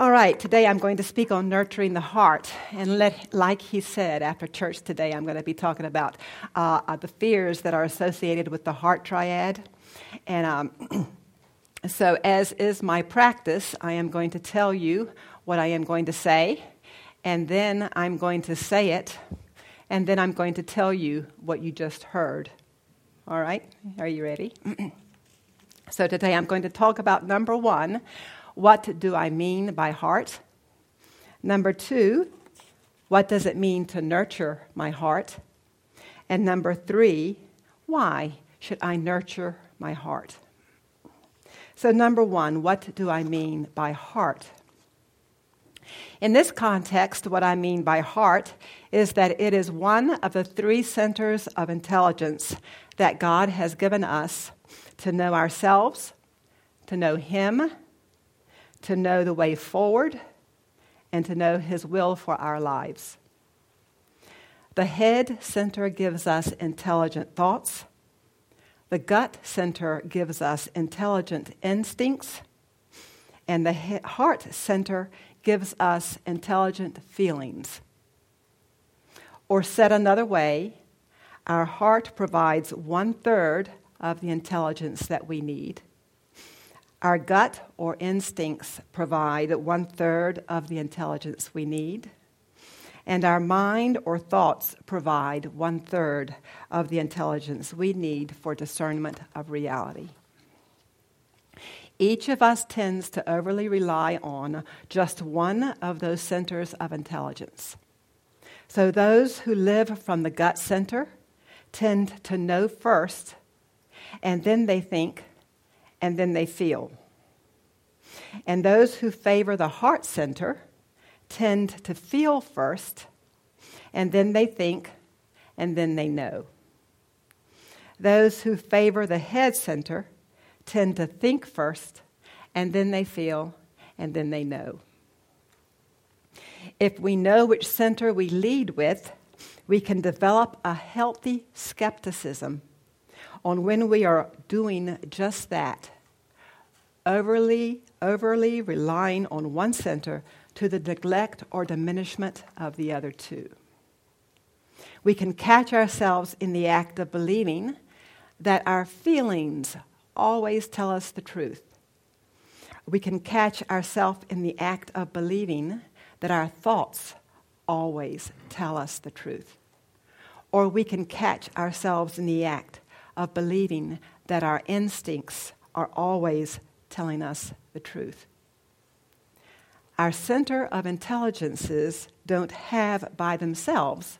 All right, today I'm going to speak on nurturing the heart. And let, like he said after church today, I'm going to be talking about uh, uh, the fears that are associated with the heart triad. And um, so, as is my practice, I am going to tell you what I am going to say, and then I'm going to say it, and then I'm going to tell you what you just heard. All right? Are you ready? so, today I'm going to talk about number one what do I mean by heart? Number two, what does it mean to nurture my heart? And number three, why should I nurture my heart? So, number one, what do I mean by heart? In this context, what I mean by heart is that it is one of the three centers of intelligence that God has given us to know ourselves, to know Him, to know the way forward, and to know His will for our lives. The head center gives us intelligent thoughts. The gut center gives us intelligent instincts. And the heart center gives us intelligent feelings. Or said another way, our heart provides one third of the intelligence that we need. Our gut or instincts provide one third of the intelligence we need. And our mind or thoughts provide one third of the intelligence we need for discernment of reality. Each of us tends to overly rely on just one of those centers of intelligence. So, those who live from the gut center tend to know first, and then they think, and then they feel. And those who favor the heart center tend to feel first, and then they think, and then they know. Those who favor the head center tend to think first, and then they feel, and then they know. If we know which center we lead with, we can develop a healthy skepticism on when we are doing just that overly, overly relying on one center to the neglect or diminishment of the other two. We can catch ourselves in the act of believing that our feelings always tell us the truth. We can catch ourselves in the act of believing that our thoughts always tell us the truth. Or we can catch ourselves in the act of believing that our instincts are always telling us the truth. Our center of intelligences don't have by themselves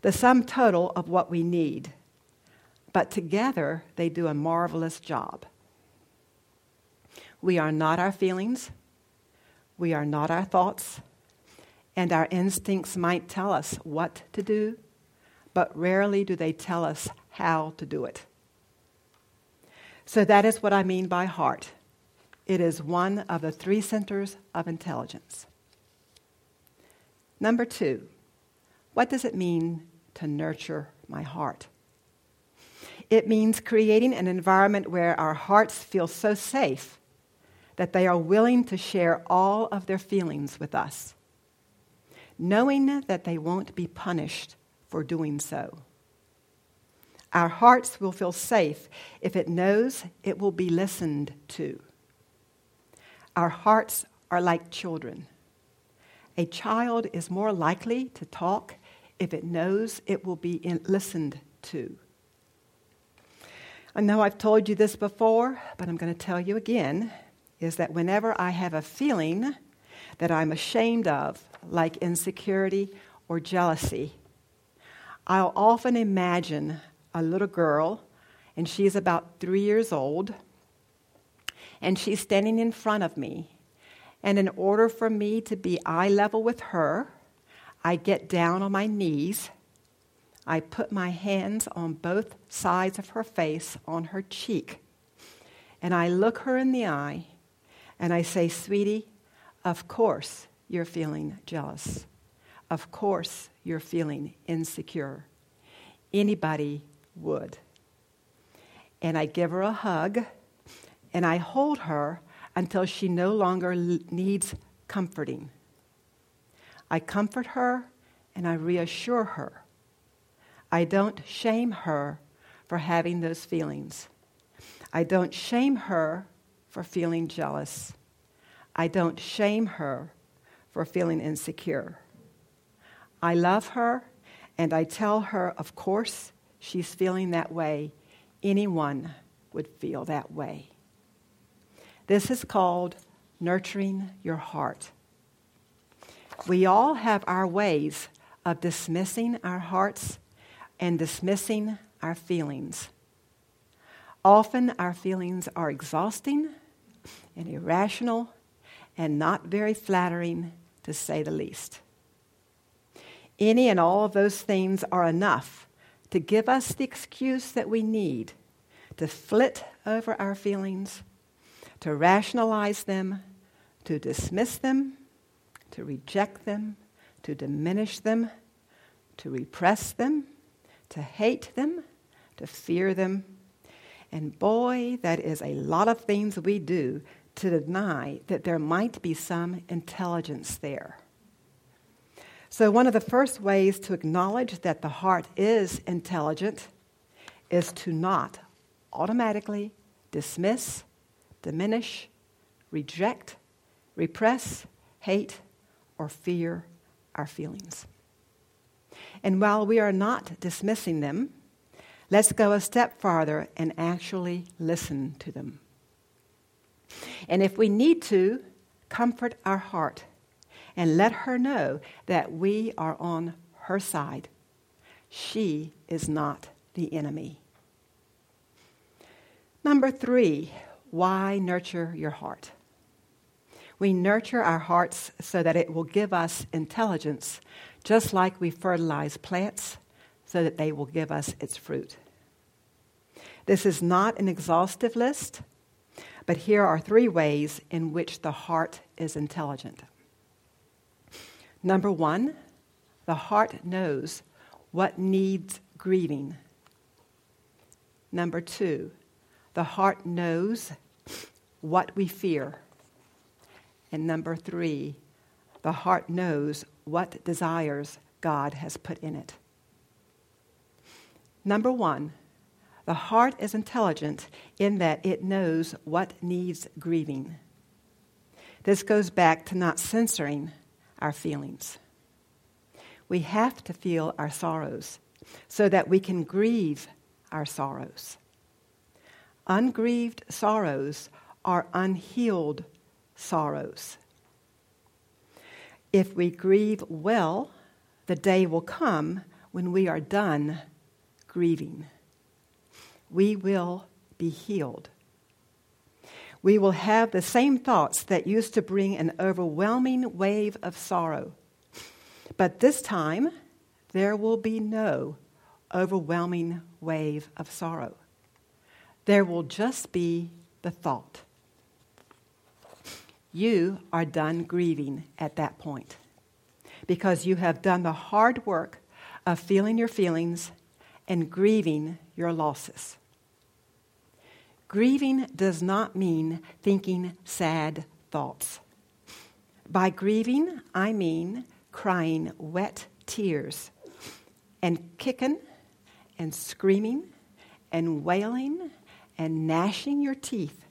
the sum total of what we need, but together they do a marvelous job. We are not our feelings, we are not our thoughts, and our instincts might tell us what to do, but rarely do they tell us how to do it. So that is what I mean by heart. It is one of the three centers of intelligence. Number two, what does it mean to nurture my heart? It means creating an environment where our hearts feel so safe that they are willing to share all of their feelings with us, knowing that they won't be punished for doing so. Our hearts will feel safe if it knows it will be listened to. Our hearts are like children. A child is more likely to talk if it knows it will be in, listened to. I know I've told you this before, but I'm going to tell you again is that whenever I have a feeling that I'm ashamed of, like insecurity or jealousy, I'll often imagine a little girl, and she's about three years old, and she's standing in front of me. And in order for me to be eye level with her, I get down on my knees. I put my hands on both sides of her face, on her cheek, and I look her in the eye and I say, Sweetie, of course you're feeling jealous. Of course you're feeling insecure. Anybody would. And I give her a hug and I hold her until she no longer needs comforting. I comfort her and I reassure her. I don't shame her for having those feelings. I don't shame her for feeling jealous. I don't shame her for feeling insecure. I love her and I tell her, of course, she's feeling that way. Anyone would feel that way. This is called nurturing your heart. We all have our ways of dismissing our hearts and dismissing our feelings. Often our feelings are exhausting and irrational and not very flattering, to say the least. Any and all of those things are enough to give us the excuse that we need to flit over our feelings, to rationalize them, to dismiss them, to reject them, to diminish them, to repress them, to hate them, to fear them. And boy, that is a lot of things we do to deny that there might be some intelligence there. So, one of the first ways to acknowledge that the heart is intelligent is to not automatically dismiss, diminish, reject, repress, hate, or fear our feelings. And while we are not dismissing them, let's go a step farther and actually listen to them. And if we need to, comfort our heart and let her know that we are on her side. She is not the enemy. Number three, why nurture your heart? We nurture our hearts so that it will give us intelligence, just like we fertilize plants so that they will give us its fruit. This is not an exhaustive list, but here are three ways in which the heart is intelligent. Number one, the heart knows what needs grieving. Number two, the heart knows what we fear. And number three, the heart knows what desires God has put in it. Number one, the heart is intelligent in that it knows what needs grieving. This goes back to not censoring our feelings. We have to feel our sorrows so that we can grieve our sorrows. Ungrieved sorrows are unhealed sorrows. If we grieve well, the day will come when we are done grieving we will be healed. We will have the same thoughts that used to bring an overwhelming wave of sorrow. But this time, there will be no overwhelming wave of sorrow. There will just be the thought. You are done grieving at that point because you have done the hard work of feeling your feelings and grieving your losses. Grieving does not mean thinking sad thoughts. By grieving, I mean crying wet tears and kicking and screaming and wailing and gnashing your teeth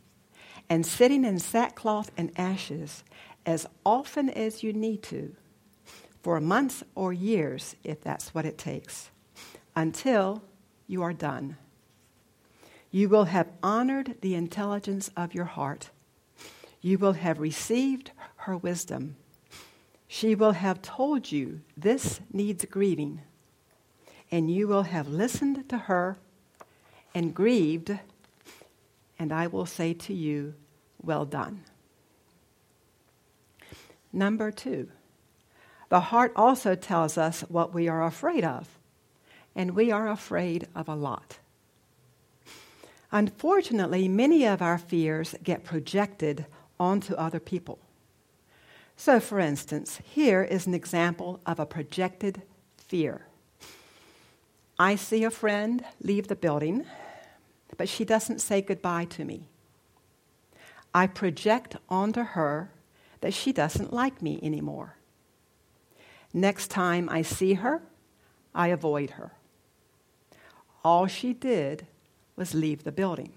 and sitting in sackcloth and ashes as often as you need to for months or years, if that's what it takes, until you are done you will have honored the intelligence of your heart. You will have received her wisdom. She will have told you this needs grieving, and you will have listened to her and grieved, and I will say to you, Well done. Number two, the heart also tells us what we are afraid of, and we are afraid of a lot. Unfortunately, many of our fears get projected onto other people. So, for instance, here is an example of a projected fear. I see a friend leave the building, but she doesn't say goodbye to me. I project onto her that she doesn't like me anymore. Next time I see her, I avoid her. All she did was leave the building.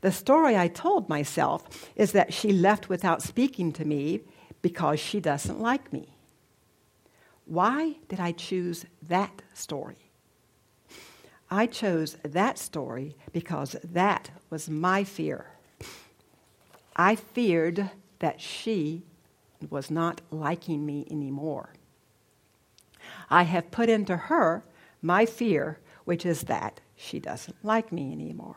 The story I told myself is that she left without speaking to me because she doesn't like me. Why did I choose that story? I chose that story because that was my fear. I feared that she was not liking me anymore. I have put into her my fear, which is that she doesn't like me anymore.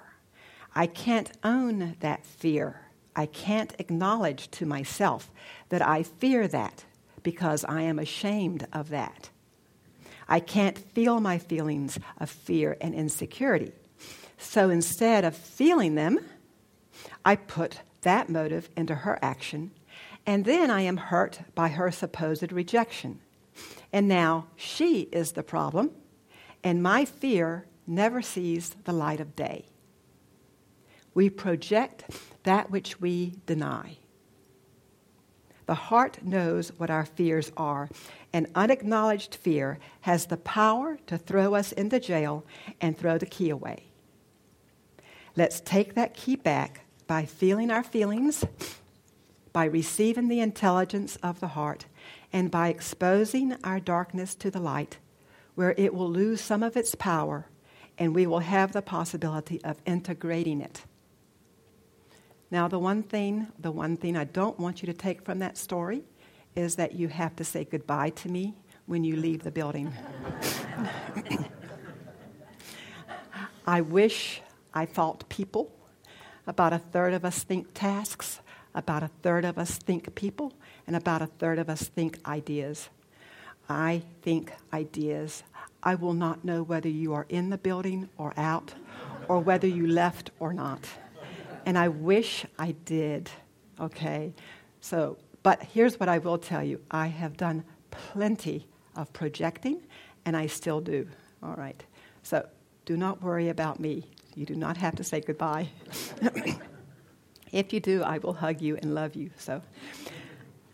I can't own that fear. I can't acknowledge to myself that I fear that because I am ashamed of that. I can't feel my feelings of fear and insecurity. So instead of feeling them, I put that motive into her action, and then I am hurt by her supposed rejection. And now she is the problem, and my fear never sees the light of day. We project that which we deny. The heart knows what our fears are, and unacknowledged fear has the power to throw us into jail and throw the key away. Let's take that key back by feeling our feelings, by receiving the intelligence of the heart, and by exposing our darkness to the light, where it will lose some of its power and we will have the possibility of integrating it. Now, the one thing, the one thing I don't want you to take from that story is that you have to say goodbye to me when you leave the building. I wish I thought people. About a third of us think tasks, about a third of us think people, and about a third of us think ideas. I think ideas. I will not know whether you are in the building or out, or whether you left or not and I wish I did. Okay? So, but here's what I will tell you I have done plenty of projecting, and I still do. All right? So, do not worry about me. You do not have to say goodbye. if you do, I will hug you and love you. So,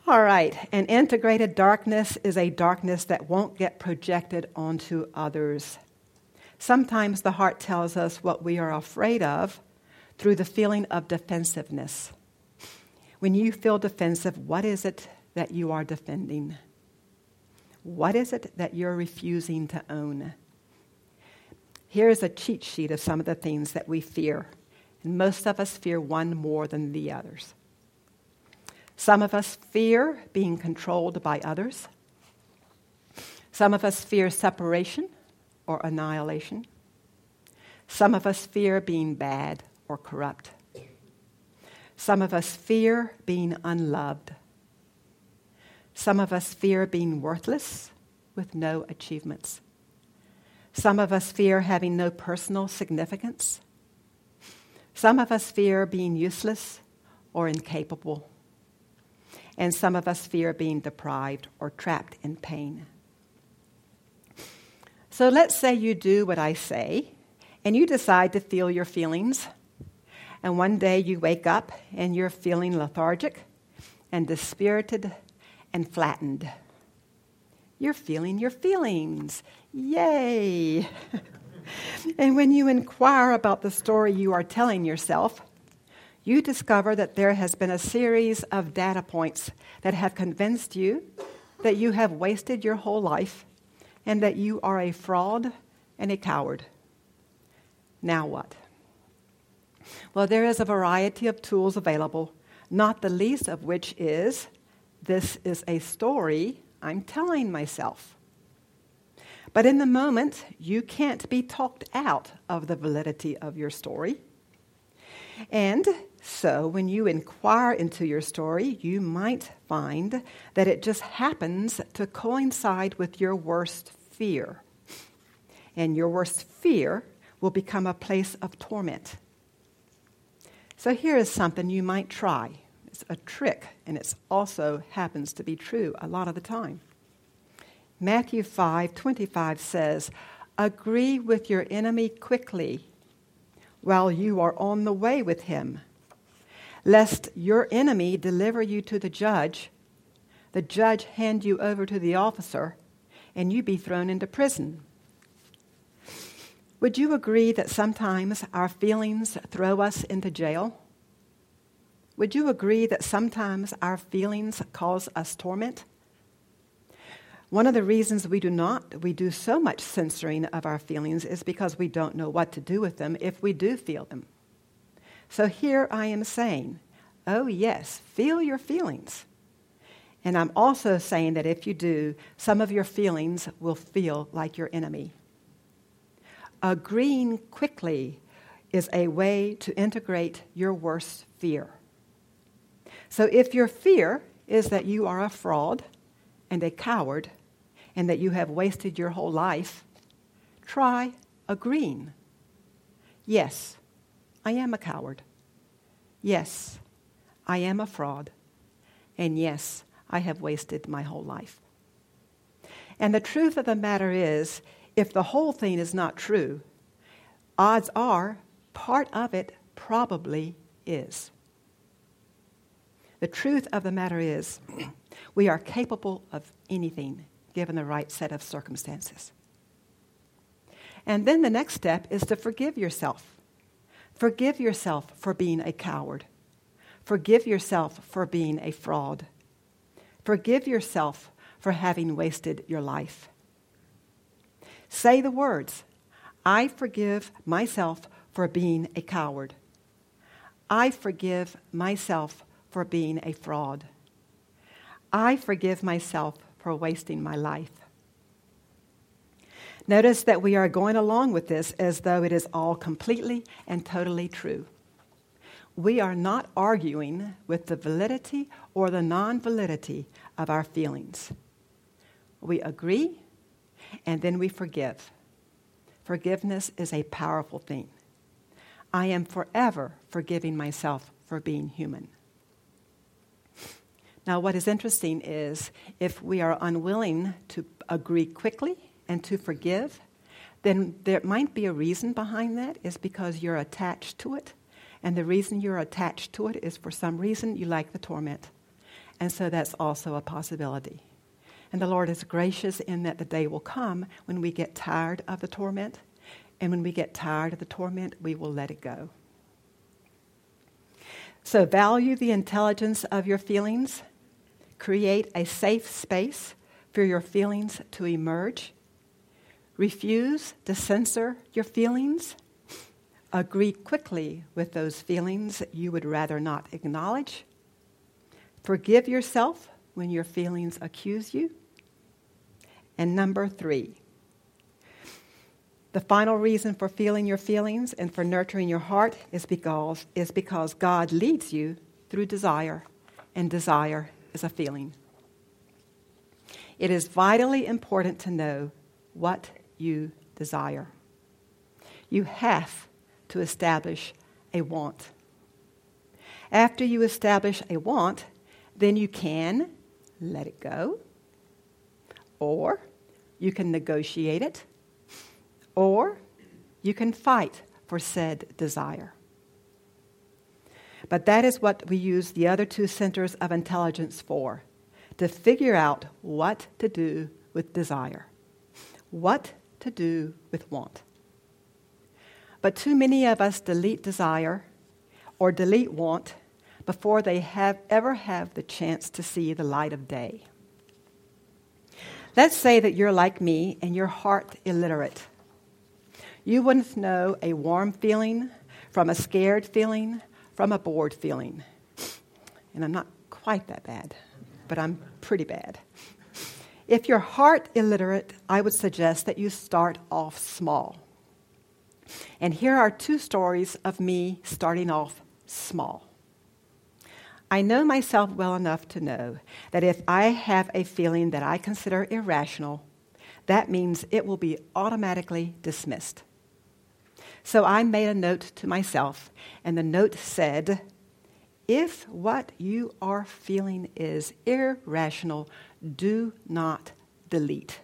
all right. An integrated darkness is a darkness that won't get projected onto others. Sometimes the heart tells us what we are afraid of through the feeling of defensiveness. When you feel defensive, what is it that you are defending? What is it that you're refusing to own? Here's a cheat sheet of some of the things that we fear. And most of us fear one more than the others. Some of us fear being controlled by others. Some of us fear separation or annihilation. Some of us fear being bad or corrupt. Some of us fear being unloved. Some of us fear being worthless with no achievements. Some of us fear having no personal significance. Some of us fear being useless or incapable. And some of us fear being deprived or trapped in pain. So let's say you do what I say and you decide to feel your feelings and one day you wake up and you're feeling lethargic and dispirited and flattened. You're feeling your feelings. Yay! and when you inquire about the story you are telling yourself, you discover that there has been a series of data points that have convinced you that you have wasted your whole life and that you are a fraud and a coward. Now what? Well, there is a variety of tools available, not the least of which is this is a story I'm telling myself. But in the moment, you can't be talked out of the validity of your story. And so, when you inquire into your story, you might find that it just happens to coincide with your worst fear. And your worst fear will become a place of torment so here is something you might try. It's a trick, and it also happens to be true a lot of the time. Matthew 5:25 says, "Agree with your enemy quickly while you are on the way with him, lest your enemy deliver you to the judge, the judge hand you over to the officer, and you be thrown into prison. Would you agree that sometimes our feelings throw us into jail? Would you agree that sometimes our feelings cause us torment? One of the reasons we do not, we do so much censoring of our feelings is because we don't know what to do with them if we do feel them. So here I am saying, oh, yes, feel your feelings. And I'm also saying that if you do, some of your feelings will feel like your enemy. Agreeing quickly is a way to integrate your worst fear. So if your fear is that you are a fraud and a coward, and that you have wasted your whole life, try agreeing. Yes, I am a coward. Yes, I am a fraud. And yes, I have wasted my whole life. And the truth of the matter is, if the whole thing is not true, odds are part of it probably is. The truth of the matter is, we are capable of anything given the right set of circumstances. And then the next step is to forgive yourself. Forgive yourself for being a coward. Forgive yourself for being a fraud. Forgive yourself for having wasted your life. Say the words I forgive myself for being a coward. I forgive myself for being a fraud. I forgive myself for wasting my life. Notice that we are going along with this as though it is all completely and totally true. We are not arguing with the validity or the non validity of our feelings. We agree and then we forgive. Forgiveness is a powerful thing. I am forever forgiving myself for being human. Now, what is interesting is if we are unwilling to agree quickly and to forgive, then there might be a reason behind that, is because you're attached to it. And the reason you're attached to it is for some reason you like the torment. And so that's also a possibility. And the Lord is gracious in that the day will come when we get tired of the torment. And when we get tired of the torment, we will let it go. So value the intelligence of your feelings Create a safe space for your feelings to emerge. Refuse to censor your feelings. Agree quickly with those feelings you would rather not acknowledge. Forgive yourself when your feelings accuse you. And number three, the final reason for feeling your feelings and for nurturing your heart is because, is because God leads you through desire, and desire is a feeling. It is vitally important to know what you desire. You have to establish a want. After you establish a want, then you can let it go, or you can negotiate it, or you can fight for said desire. But that is what we use the other two centers of intelligence for to figure out what to do with desire, what to do with want. But too many of us delete desire or delete want before they have ever have the chance to see the light of day. Let's say that you're like me and you're heart illiterate. You wouldn't know a warm feeling from a scared feeling, from a bored feeling. And I'm not quite that bad, but I'm pretty bad. If you're heart illiterate, I would suggest that you start off small. And here are two stories of me starting off small. I know myself well enough to know that if I have a feeling that I consider irrational, that means it will be automatically dismissed. So I made a note to myself, and the note said, If what you are feeling is irrational, do not delete.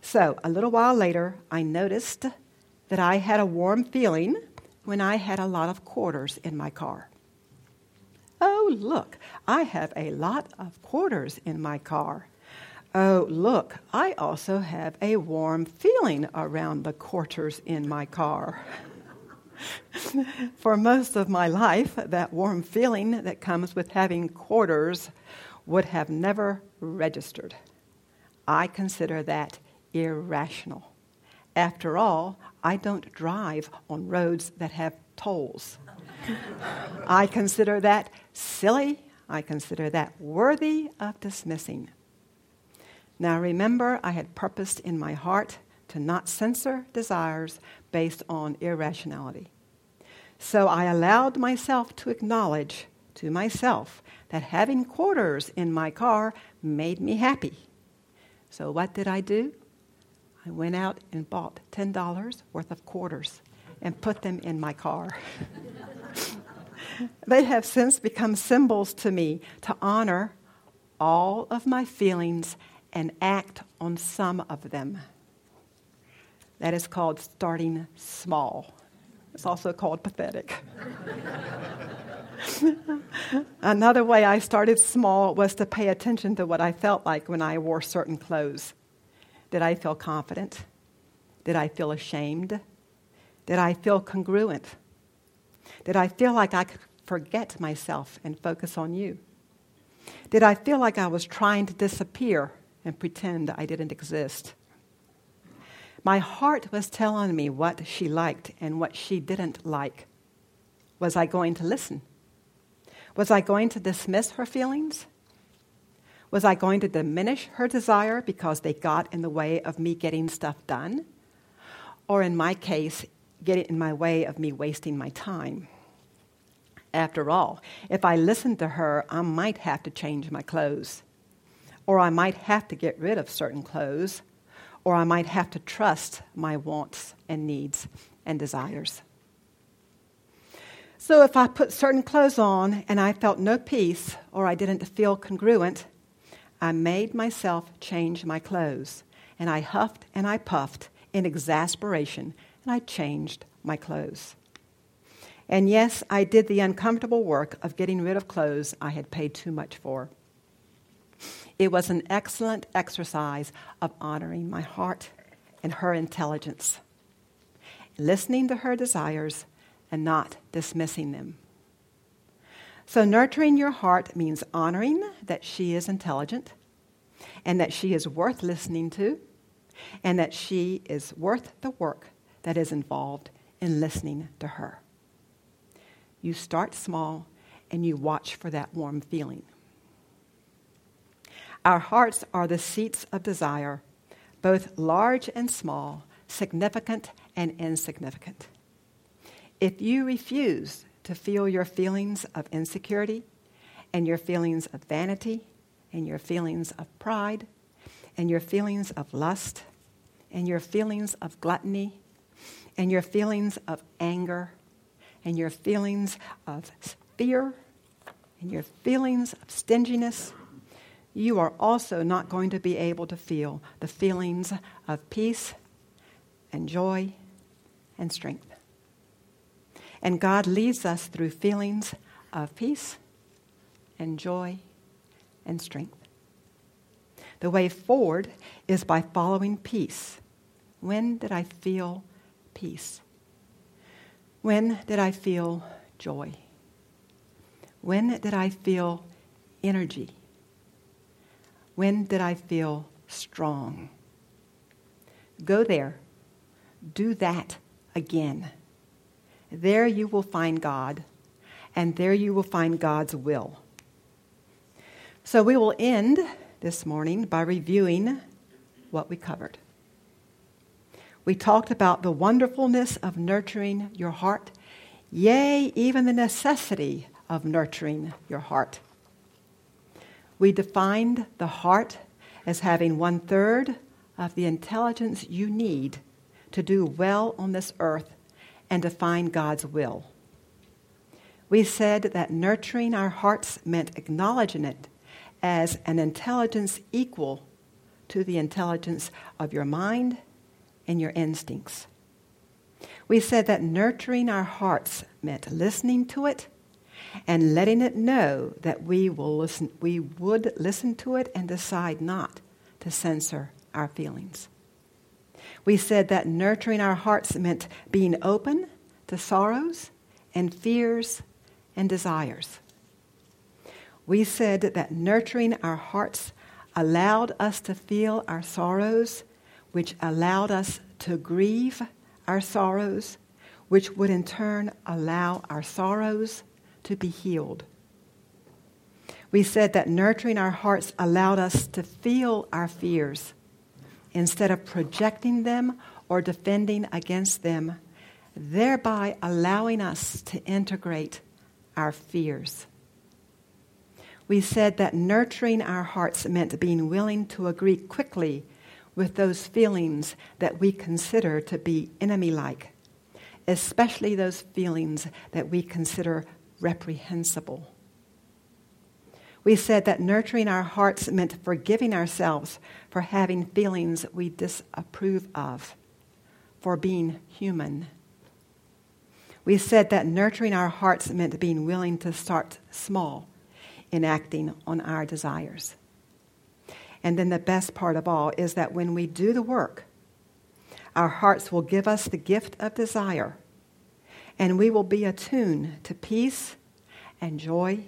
So a little while later, I noticed that I had a warm feeling when I had a lot of quarters in my car. Oh, look, I have a lot of quarters in my car. Oh, look, I also have a warm feeling around the quarters in my car. For most of my life, that warm feeling that comes with having quarters would have never registered. I consider that irrational. After all, I don't drive on roads that have tolls. I consider that silly. I consider that worthy of dismissing. Now remember, I had purposed in my heart to not censor desires based on irrationality. So I allowed myself to acknowledge to myself that having quarters in my car made me happy. So what did I do? I went out and bought $10 worth of quarters and put them in my car. they have since become symbols to me to honor all of my feelings and act on some of them. That is called starting small. It's also called pathetic. Another way I started small was to pay attention to what I felt like when I wore certain clothes. Did I feel confident? Did I feel ashamed? Did I feel congruent? Did I feel like I could forget myself and focus on you? Did I feel like I was trying to disappear and pretend I didn't exist? My heart was telling me what she liked and what she didn't like. Was I going to listen? Was I going to dismiss her feelings? Was I going to diminish her desire because they got in the way of me getting stuff done? Or in my case, get it in my way of me wasting my time? After all, if I listened to her, I might have to change my clothes. Or I might have to get rid of certain clothes. Or I might have to trust my wants and needs and desires. So if I put certain clothes on and I felt no peace or I didn't feel congruent, I made myself change my clothes. And I huffed and I puffed in exasperation and I changed my clothes. And yes, I did the uncomfortable work of getting rid of clothes I had paid too much for. It was an excellent exercise of honoring my heart and her intelligence, listening to her desires and not dismissing them. So, nurturing your heart means honoring that she is intelligent and that she is worth listening to and that she is worth the work that is involved in listening to her. You start small and you watch for that warm feeling. Our hearts are the seats of desire, both large and small, significant and insignificant. If you refuse to feel your feelings of insecurity and your feelings of vanity and your feelings of pride and your feelings of lust and your feelings of gluttony and your feelings of anger and your feelings of fear and your feelings of stinginess, you are also not going to be able to feel the feelings of peace and joy and strength. And God leads us through feelings of peace and joy and strength. The way forward is by following peace. When did I feel peace? When did I feel joy? When did I feel energy? When did I feel strong? Go there. Do that again. There you will find God, and there you will find God's will. So we will end this morning by reviewing what we covered. We talked about the wonderfulness of nurturing your heart, yea, even the necessity of nurturing your heart. We defined the heart as having one third of the intelligence you need to do well on this earth and to find God's will. We said that nurturing our hearts meant acknowledging it as an intelligence equal to the intelligence of your mind and your instincts. We said that nurturing our hearts meant listening to it and letting it know that we will listen we would listen to it and decide not to censor our feelings. We said that nurturing our hearts meant being open to sorrows and fears and desires. We said that nurturing our hearts allowed us to feel our sorrows, which allowed us to grieve our sorrows, which would in turn allow our sorrows to be healed. We said that nurturing our hearts allowed us to feel our fears instead of projecting them or defending against them, thereby allowing us to integrate our fears. We said that nurturing our hearts meant being willing to agree quickly with those feelings that we consider to be enemy like, especially those feelings that we consider reprehensible. We said that nurturing our hearts meant forgiving ourselves for having feelings we disapprove of, for being human. We said that nurturing our hearts meant being willing to start small in acting on our desires. And then the best part of all is that when we do the work, our hearts will give us the gift of desire, and we will be attuned to peace and joy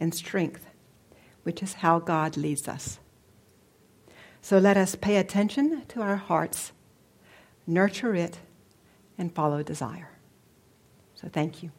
and strength, which is how God leads us. So let us pay attention to our hearts, nurture it, and follow desire. So thank you.